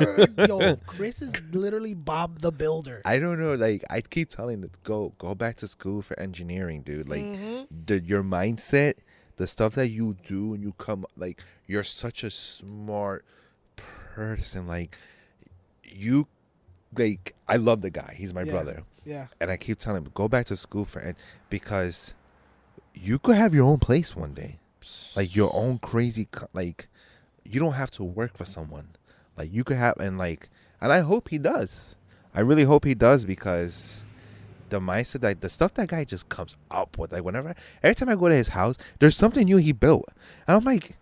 word. Yo, Chris is literally Bob the Builder. I don't know. Like I keep telling them, go go back to school for engineering, dude. Like mm-hmm. the your mindset, the stuff that you do, and you come like you're such a smart person. Like you like I love the guy. He's my Yeah. brother, Yeah. and I keep telling him go back to school for and because you could have your own place one day, like your own crazy like you don't have to work for someone. Like you could have and like and I hope he does. I really hope he does because the mindset that the stuff that guy just comes up with like whenever every time I go to his house, there's something new he built. And I'm like,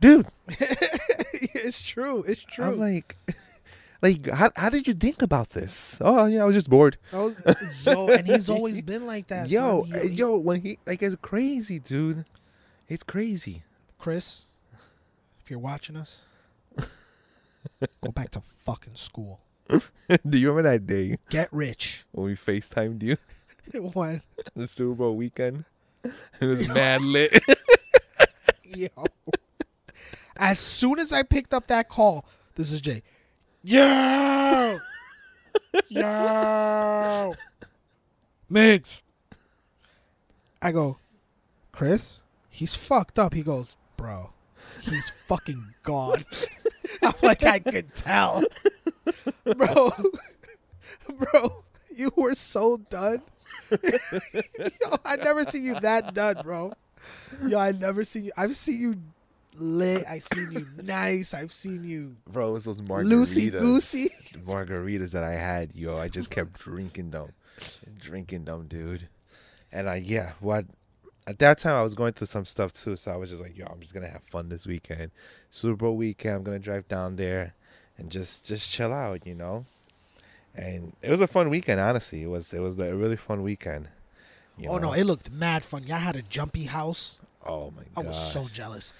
dude, it's true. It's true. I'm like like how how did you think about this? Oh, you know, I was just bored. I was- yo, and he's always been like that. yo, He- eh, he- yo, when he like it's crazy, dude. It's crazy. Chris, if you're watching us, go back to fucking school. Do you remember that day Get rich. when we FaceTimed you What? the Super Bowl weekend? It was mad lit. yo. As soon as I picked up that call, this is Jay. Yo, yo, Migs. I go, Chris. He's fucked up. He goes, bro. He's fucking gone. I'm like, I could tell, bro. Bro, you were so done. Yo, I never seen you that done, bro. Yo, I never seen you. I've seen you lit. I've seen you nice. I've seen you Bro, it was those margaritas. loosey goosey. Margaritas that I had, yo. I just kept drinking them. Drinking them, dude. And I, yeah, what. At that time, I was going through some stuff too, so I was just like, "Yo, I'm just gonna have fun this weekend, Super Bowl weekend. I'm gonna drive down there and just just chill out, you know." And it was a fun weekend, honestly. It was it was a really fun weekend. you Oh no, it looked mad fun. Y'all had a jumpy house. oh my god, I was so jealous.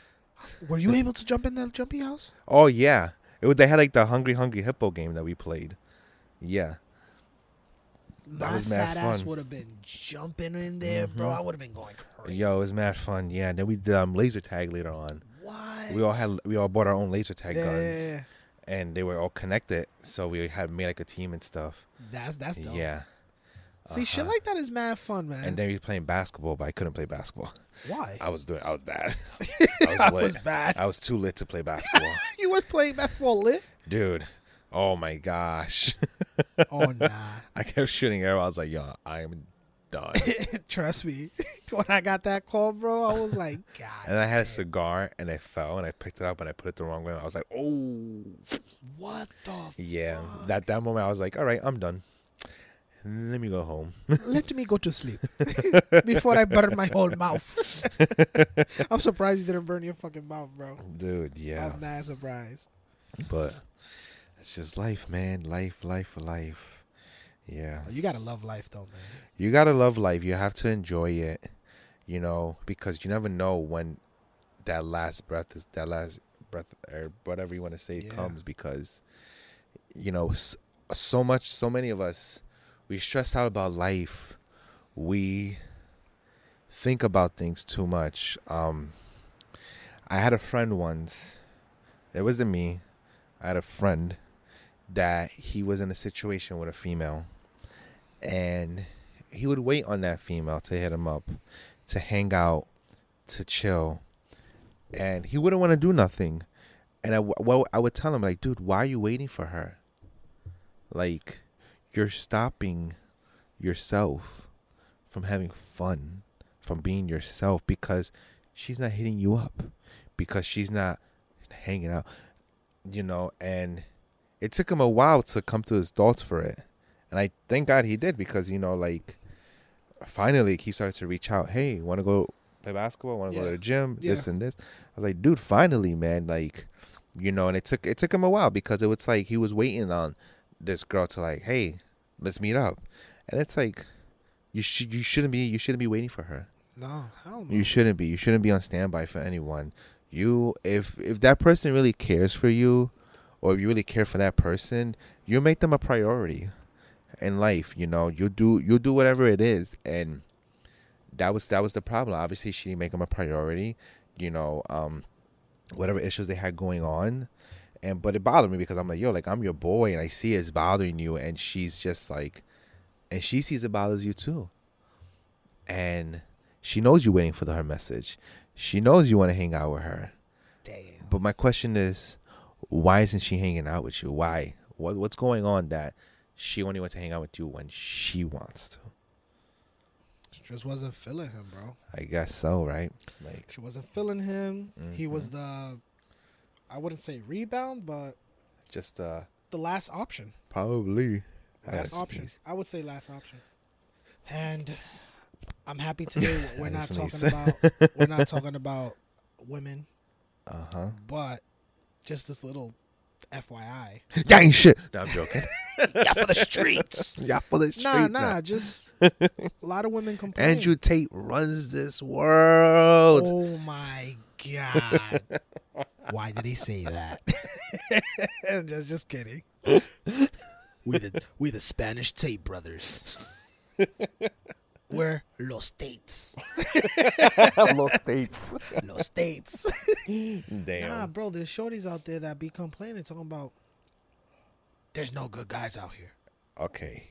Were you able to jump in that jumpy house? Oh yeah, it was. They had like the Hungry Hungry Hippo game that we played. Yeah, That My was mad fat ass fun. would have been jumping in there, bro. Mhm. I would have been going crazy. yo, it was mad fun. Yeah, and then we did um, laser tag later on. What? We all had we all bought our own laser tag yeah, guns, and they were all connected, so we had made like a team and stuff. That's that's dope. Yeah. See, shit Uh-huh. like that is mad fun, man. And then we were playing basketball, but I couldn't play basketball. Why? I was doing, I was bad. I was I lit. was bad. I was too lit to play basketball, You was playing basketball lit? dude. Oh my gosh! Oh nah. I kept shooting arrow. I was like, yo, I am done. Trust me. when I got that call, bro, I was like, God. And I had a cigar, and I fell, and I picked it up, and I put it the wrong way. I was like, oh, What the? yeah. fuck? That that moment, I was like, all right, I'm done. Let me go home. Let me go to sleep before I burn my whole mouth. I'm surprised you didn't burn your fucking mouth, bro. Dude, yeah. I'm not surprised. But it's just life, man. Life, life, life. Yeah. You gotta love life, though, man. You gotta love life. You have to enjoy it, you know, because you never know when that last breath is that last breath or whatever you want to say Yeah. comes. Because you know, s- so much, so many of us, we stress out about life. We think about things too much. Um, I had a friend once. It wasn't me. I had a friend that he was in a situation with a female, and he would wait on that female to hit him up, to hang out, to chill, and he wouldn't want to do nothing. And I, well, I would tell him like, dude, why are you waiting for her? Like, you're stopping yourself from having fun, from being yourself because she's not hitting you up, because she's not hanging out, you know. And it took him a while to come to his thoughts for it, and I thank God he did because you know, like, finally he started to reach out. Hey, want to go play basketball? Want to go to the gym? This and this. I was like, dude, finally, man, like, you know. And it took it took him a while because it was like he was waiting on this girl to like, hey, let's meet up, and it's like. You should you shouldn't be you shouldn't be waiting for her. No, hell no. You shouldn't be. You shouldn't be on standby for anyone. You if if that person really cares for you or if you really care for that person, you make them a priority in life, you know. You do you do whatever it is and that was that was the problem. Obviously she didn't make him a priority, you know, um whatever issues they had going on. And but it bothered me because I'm like, yo, like I'm your boy and I see it's bothering you and she's just like and she sees it bothers you too. And she knows you're waiting for the, her message. She knows you want to hang out with her. Damn. But my question is, why isn't she hanging out with you? Why? What what's going on that she only wants to hang out with you when she wants to. She just wasn't feeling him, bro. I guess so, right? Like, She wasn't feeling him. He was Mm-hmm. the, I wouldn't say rebound, but just uh, the last option. probably Last option. sneeze. I would say last option. And I'm happy today we're not talking about we're not talking about women, Uh huh. but just this little FYI. Yeah, ain't shit. No, I'm joking. yeah, for the streets. yeah, for the streets. Nah, now. nah, just a lot of women complain. Andrew Tate runs this world. Oh my god. Why did he say that? just just kidding. We the we the Spanish Tate brothers. We're Los Tates. Los Tates. Los Tates. Damn. Nah, bro, there's shorties out there that be complaining, talking about there's no good guys out here. Okay,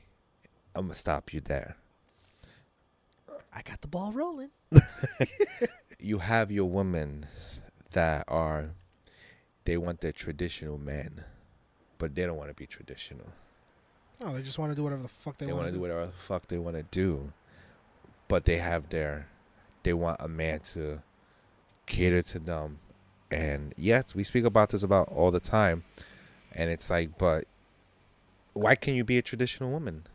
I'm gonna stop you there. I got the ball rolling. You have your women that are, they want their traditional men, but they don't want to be traditional. No, they just want to do whatever the fuck they, They, want want to to do whatever the fuck they want to do, but they have their, they want a man to cater to them, and yes, we speak about this about all the time, and it's like, but why can you be a traditional woman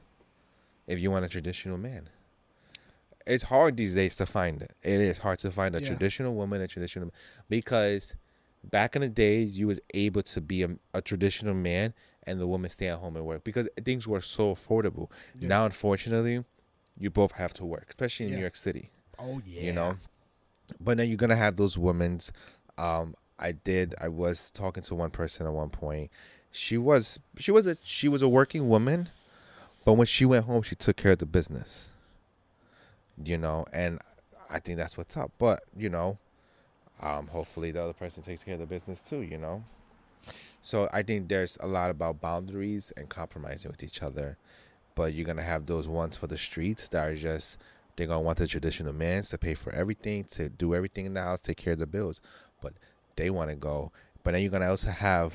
if you want a traditional man? It's hard these days to find it. It is hard to find a Yeah. traditional woman, a traditional man. because back in the days you was able to be a, a traditional man and the woman stay at home and work because things were so affordable. Yeah. Now, unfortunately, you both have to work, especially in Yeah. New York City. Oh yeah. you know? but then you're gonna have those women's um i did i was talking to one person at one point. She was she was a she was a working woman but when she went home she took care of the business. You know? And i think that's what's up but you know um hopefully the other person takes care of the business too you know? So i think there's a lot about boundaries and compromising with each other but you're gonna have those ones for the streets that are just they're gonna want the traditional mans to pay for everything, to do everything in the house, take care of the bills. But they want to go. But then you're gonna also have.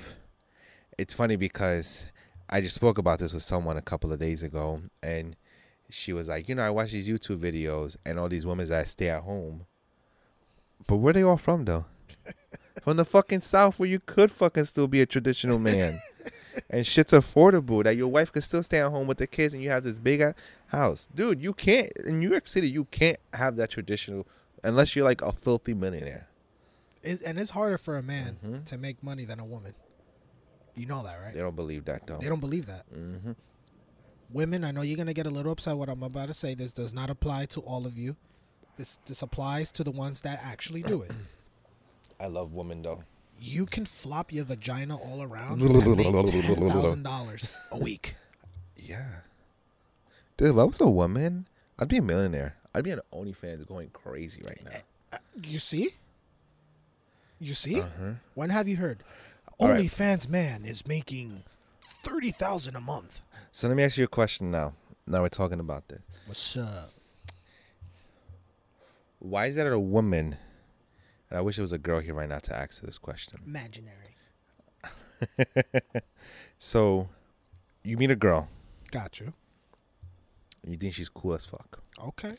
It's funny because I just spoke about this with someone a couple of days ago, and she was like, you know, I watch these YouTube videos and all these women that stay at home. But where they all from though? from the fucking south, where you could fucking still be a traditional man. And shit's affordable that your wife can still stay at home with the kids and you have this big house. Dude, you can't in New York City you can't have that traditional unless you're like a filthy millionaire. It's, and it's harder for a man Mhm. to make money than a woman. You know that, right? They don't believe that though. They don't believe that. hmm Women, I know you're gonna get a little upset what I'm about to say. This does not apply to all of you. This this applies to the ones that actually do it. I love women though. You can flop your vagina all around ten thousand dollars a week. Yeah. Dude, if I was a woman, I'd be a millionaire. I'd be on OnlyFans going crazy right now. Uh, You see? You see? Uh-huh. When have you heard? All right. OnlyFans man is making thirty thousand a month. So let me ask you a question now. Now we're talking about this. What's up? Why is that a woman? And I wish it was a girl here right now to ask this question. Imaginary. So, you meet a girl, Got you. you think she's cool as fuck, Okay.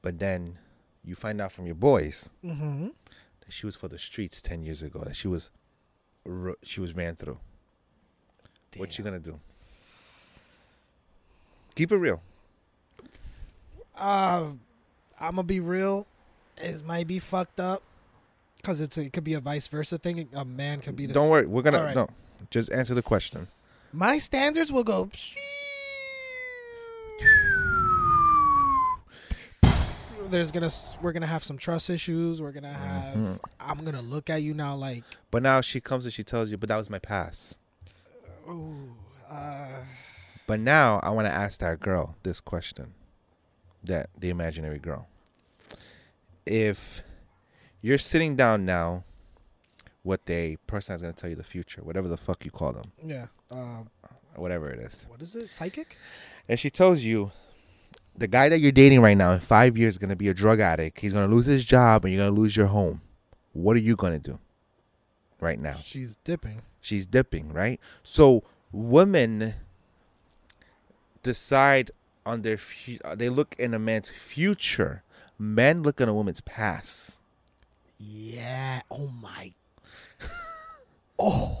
but then you find out from your boys Mm-hmm. that she was for the streets ten years ago. That she was, she was ran through. What you gonna do? Keep it real. Uh, I'm gonna be real. It might be fucked up because it's a, it could be a vice versa thing. A man could be the Don't worry. We're gonna right. no. Just answer the question. My standards will go. There's gonna we're gonna have some trust issues. We're gonna have. Mhm. I'm gonna look at you now like, But now she comes and she tells you, "But that was my past." ooh, uh, But now I want to ask that girl this question. That the imaginary girl. If you're sitting down now with a person that's going to tell you the future, whatever the fuck you call them, yeah. Uh, whatever it is. what is it? Psychic? And she tells you the guy that you're dating right now in 5 years is going to be a drug addict. He's going to lose his job and you're going to lose your home. What are you going to do? Right now. She's dipping. she's dipping, right? So women decide on their they look in a man's future. Men look in a woman's past. Yeah. Oh my. Oh.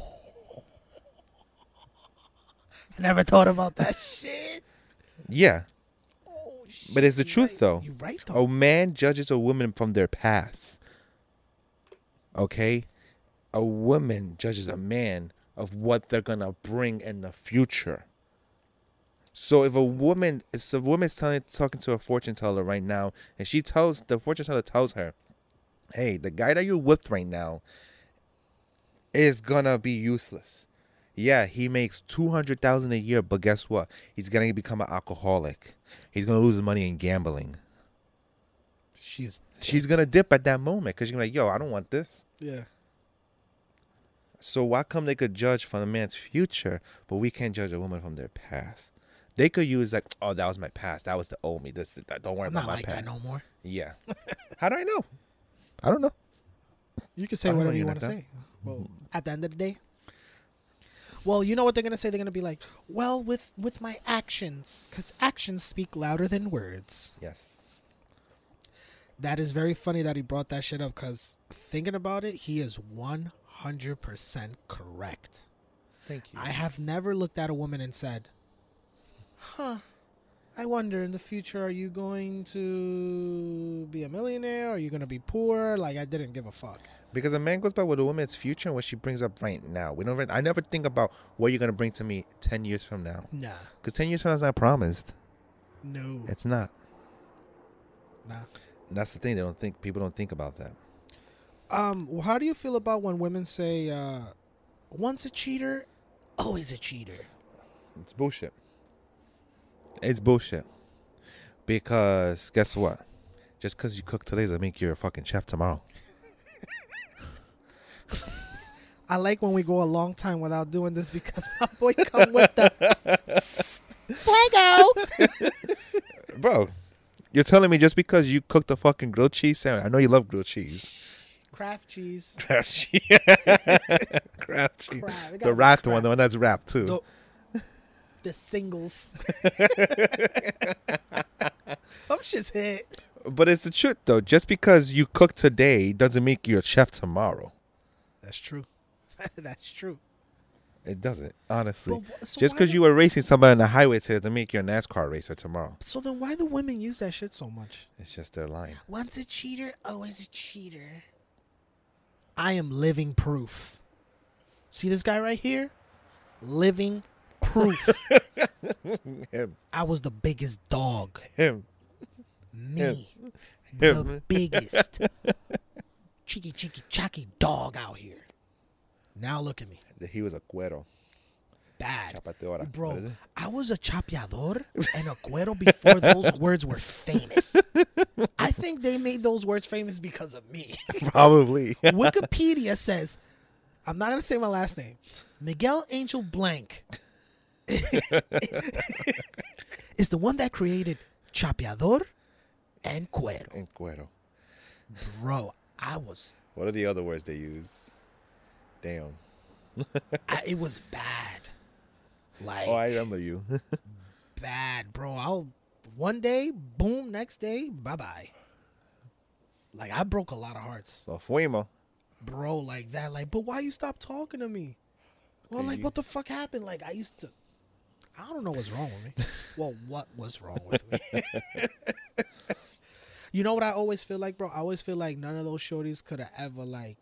I never thought about that shit. Yeah. Oh, But it's the truth, though. You right though. A man judges a woman from their past. Okay? A woman judges a man of what they're gonna bring in the future. So if a woman if a woman's telling talking to a fortune teller right now and she tells the fortune teller tells her, Hey, the guy that you're with right now is gonna be useless. Yeah, he makes two hundred thousand a year, but guess what? He's gonna become an alcoholic. He's gonna lose his money in gambling She's she's gonna dip at that moment because be like, "Yo, I don't want this." yeah. So why come they could judge from a man's future, but we can't judge a woman from their past? They could use like, "Oh, that was my past. That was the old me. This, that, don't worry I'm about not my like past." that no more. Yeah. How do I know? I don't know. You can say I whatever you you want to say. Well, at the end of the day. Well, you know what they're gonna say? They're gonna be like, "Well, with with my actions, because actions speak louder than words." Yes. That is very funny that he brought that shit up. Because thinking about it, he is one hundred percent correct. Thank you. I have never looked at a woman and said, "Huh." I wonder in the future, are you going to be a millionaire? Are you going to be poor? Like, I didn't give a fuck. because a man goes by with a woman's future and what she brings up right now. We don't. I never think about what you're gonna bring to me ten years from now. Nah. Because ten years from now is not promised. No. It's not. Nah. And that's the thing. They don't think. People don't think about that. Um, well, how do you feel about when women say, uh, once a cheater, always a cheater? It's bullshit. It's bullshit. Because guess what? Just because you cook today doesn't make you a fucking chef tomorrow. I like when we go a long time without doing this because my boy come with the fuego. Bro, you're telling me just because you cooked a fucking grilled cheese sandwich, I know you love grilled cheese. Kraft cheese. Kraft cheese. Kraft cheese. Kraft. The wrapped one, the one that's wrapped too. The, the singles. Some shit's hit. But it's the truth though. Just because you cook today doesn't make you a chef tomorrow. That's true. That's true. It doesn't, honestly. But so just because you were racing somebody on the highway today doesn't make you a NASCAR racer tomorrow. So then why do women use that shit so much? It's just their line. Once a cheater, oh, always a cheater. I am living proof. See this guy right here? Living proof. Him. I was the biggest dog. Him. Me. Him. The biggest. cheeky, cheeky, chucky dog out here. Now look at me. he was a cuero. Bad. Chapateora. Bro, it? I was a chapeador and a cuero before those words were famous. I think they made those words famous because of me. Probably. Wikipedia says, I'm not going to say my last name. Miguel Angel Blank is the one that created chapeador and cuero. En cuero. Bro, I was, What are the other words they use? Damn. I, it was bad. Like, Oh, I remember you. bad, bro. I'll, one day, boom, next day, bye bye. Like, I broke a lot of hearts. so fuimos. bro like that like but why you stop talking to me well Okay, like what the fuck happened like i used to i don't know what's wrong with me well what was wrong with me you know what i always feel like bro i always feel like none of those shorties could have ever like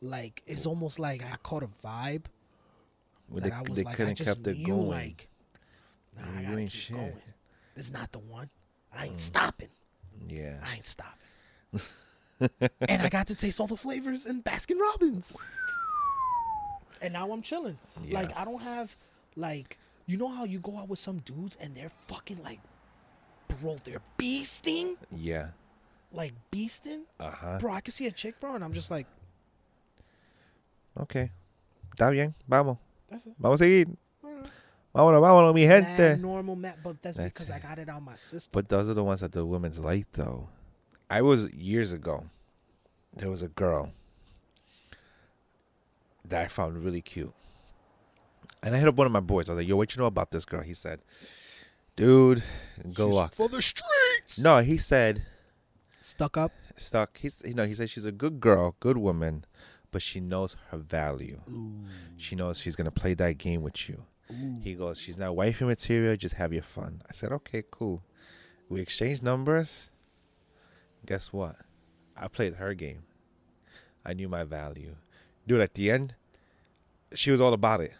like it's almost like i caught a vibe Well, that they i was they like couldn't just kept it going. like nah, Yeah, i ain't shit. going is not the one i Mm. ain't stopping yeah. I ain't stopping. and I got to taste all the flavors in Baskin Robbins. And now I'm chilling. Yeah. Like I don't have like you know how you go out with some dudes and they're fucking like bro, they're beasting? Yeah. Like beasting? Uh huh. Bro, I can see a chick, bro, and I'm just like, Okay. Está bien. Vamos. that's it. Vamos a seguir. Vámonos, vámonos, mi Mad gente. normal but that's, That's because I got it on my system. But those are the ones that the women's like, though. I was years ago. There was a girl that I found really cute, and I hit up one of my boys. I was like, "Yo, what you know about this girl?" He said, Dude, good She's luck. for the streets. No, he said Stuck up. stuck. He's you know he said she's a good girl, good woman, but she knows her value. Ooh. She knows she's gonna play that game with you. Ooh. He goes, she's not wifey material. Just have your fun. I said, okay, cool. We exchanged numbers. Guess what? I played her game. I knew my value, dude. At the end, she was all about it.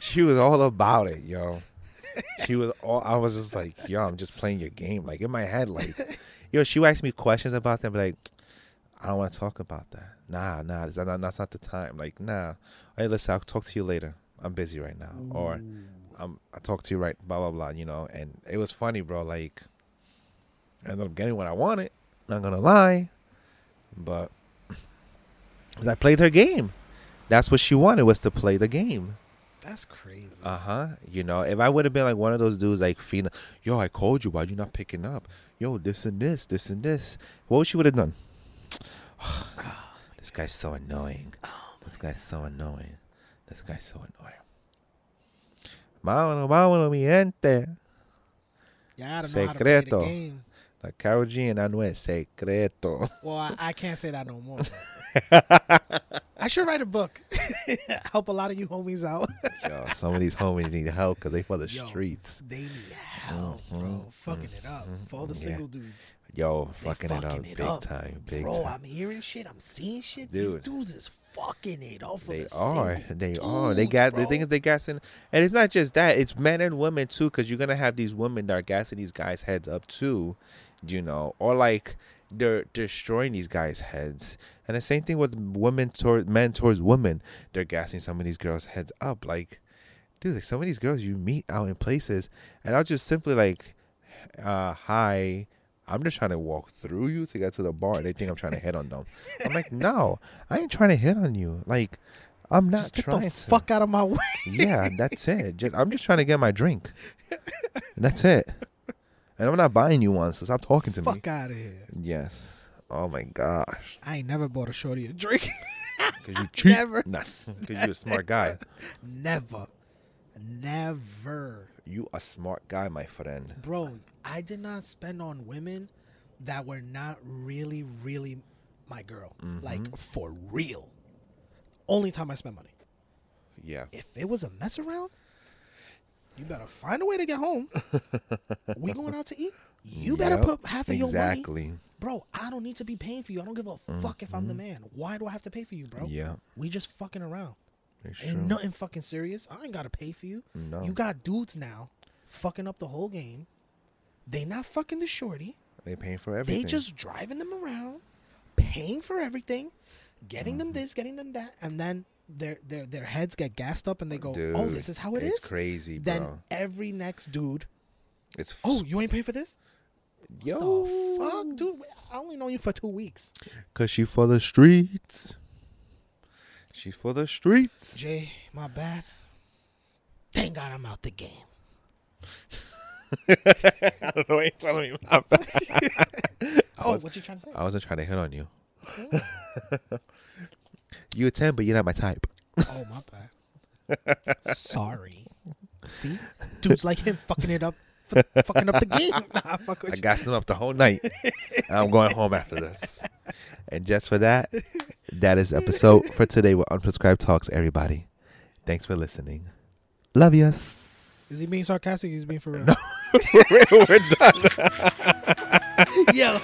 She was all about it, yo. She was all. I was just like, yo, I'm just playing your game. Like in my head, like, yo, she would ask me questions about them, but like, I don't want to talk about that. Nah, nah, that's not, that's not the time. Like, nah. Hey, listen, I'll talk to you later. I'm busy right now, or I'm I'll talk to you right. Blah blah blah. You know, and it was funny, bro. Like, I ended up getting what I wanted. Not gonna lie, but I played her game. That's what she wanted was to play the game. That's crazy. Uh huh. You know, if I would have been like one of those dudes, like feeling, yo, I called you, why you not picking up? Yo, this and this, this and this. What would she would have done? this guy's so annoying. this guy's so annoying. This guy's so annoying. Vámonos, vámonos, mi gente. yeah, I don't know how to play the game. Like Karol G and Anuel, secreto. Well, I, I can't say that no more. I should write a book. Help a lot of you homies out. Yo, some of these homies need help because they for the Yo. streets. they need help, bro. Mm-hmm. Fucking it up mm-hmm. for all the Yeah. single dudes. Yo, They fucking, it up fucking it big up. time, big bro, time. I'm hearing shit. I'm seeing shit. Dude. These dudes is fucking it up for They the are. They are. They dudes, got the bro. thing is they gassing, and it's not just that. It's men and women too, because you're gonna have these women that are gassing these guys' heads up too, you know, or like they're destroying these guys' heads. And the same thing with women toward men towards women. They're gassing some of these girls' heads up. Like, dude, like some of these girls you meet out in places, and I'll just simply like, uh, hi. I'm just trying to walk through you to get to the bar. They think I'm trying to hit on them. I'm like, no, I ain't trying to hit on you. Like, I'm not Just get trying the to. fuck out of my way. Yeah, that's it. Just, I'm just trying to get my drink. That's it. And I'm not buying you one, so stop talking to me. fuck out of here. Yes. Oh my gosh. I ain't never bought a shorty a drink. Because you cheat. Never. Nah, because you're a smart guy. never. Never. You a smart guy, my friend. Bro, I did not spend on women that were not really, really my girl. Mm-hmm. Like for real. Only time I spent money. Yeah. If it was a mess around, you better find a way to get home. we going out to eat? You better Yep, put half of your money. Exactly. Bro, I don't need to be paying for you. I don't give a fuck if I'm the man. Why do I have to pay for you, bro? Mm-hmm. Yeah. We just fucking around. It's Ain't true. nothing fucking serious. I ain't gotta pay for you. No. You got dudes now fucking up the whole game. They not fucking the shorty. They paying for everything. They just driving them around, paying for everything, getting Mm-hmm. them this, getting them that, and then their their their heads get gassed up and they go, Dude, "Oh, this is how it is." it's crazy, bro. Then every next dude, It's f- "Oh, you ain't pay for this?" yo, The fuck, dude. I only know you for two weeks. Cause she for the streets. She for the streets. Jay, my bad. Thank God I'm out the game. I don't know. Ain't telling me my bad. Oh, was- what you trying to say? I wasn't trying to hit on you. you a ten, but you're not my type. Oh, my bad. Sorry. See, dudes like him fucking it up, fucking up the game. Nah, fuck I you. gassed them up the whole night. I'm going home after this. And just for that, that is episode for today with Unprescribed Talkz, everybody. Thanks for listening. Love yous. Is he being sarcastic? He's being for real. We're done. Yo,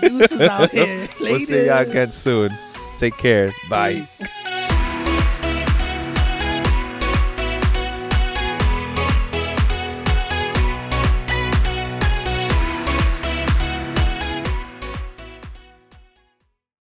deuces out here. We'll see y'all Ladies. again soon. Take care. Bye. Peace.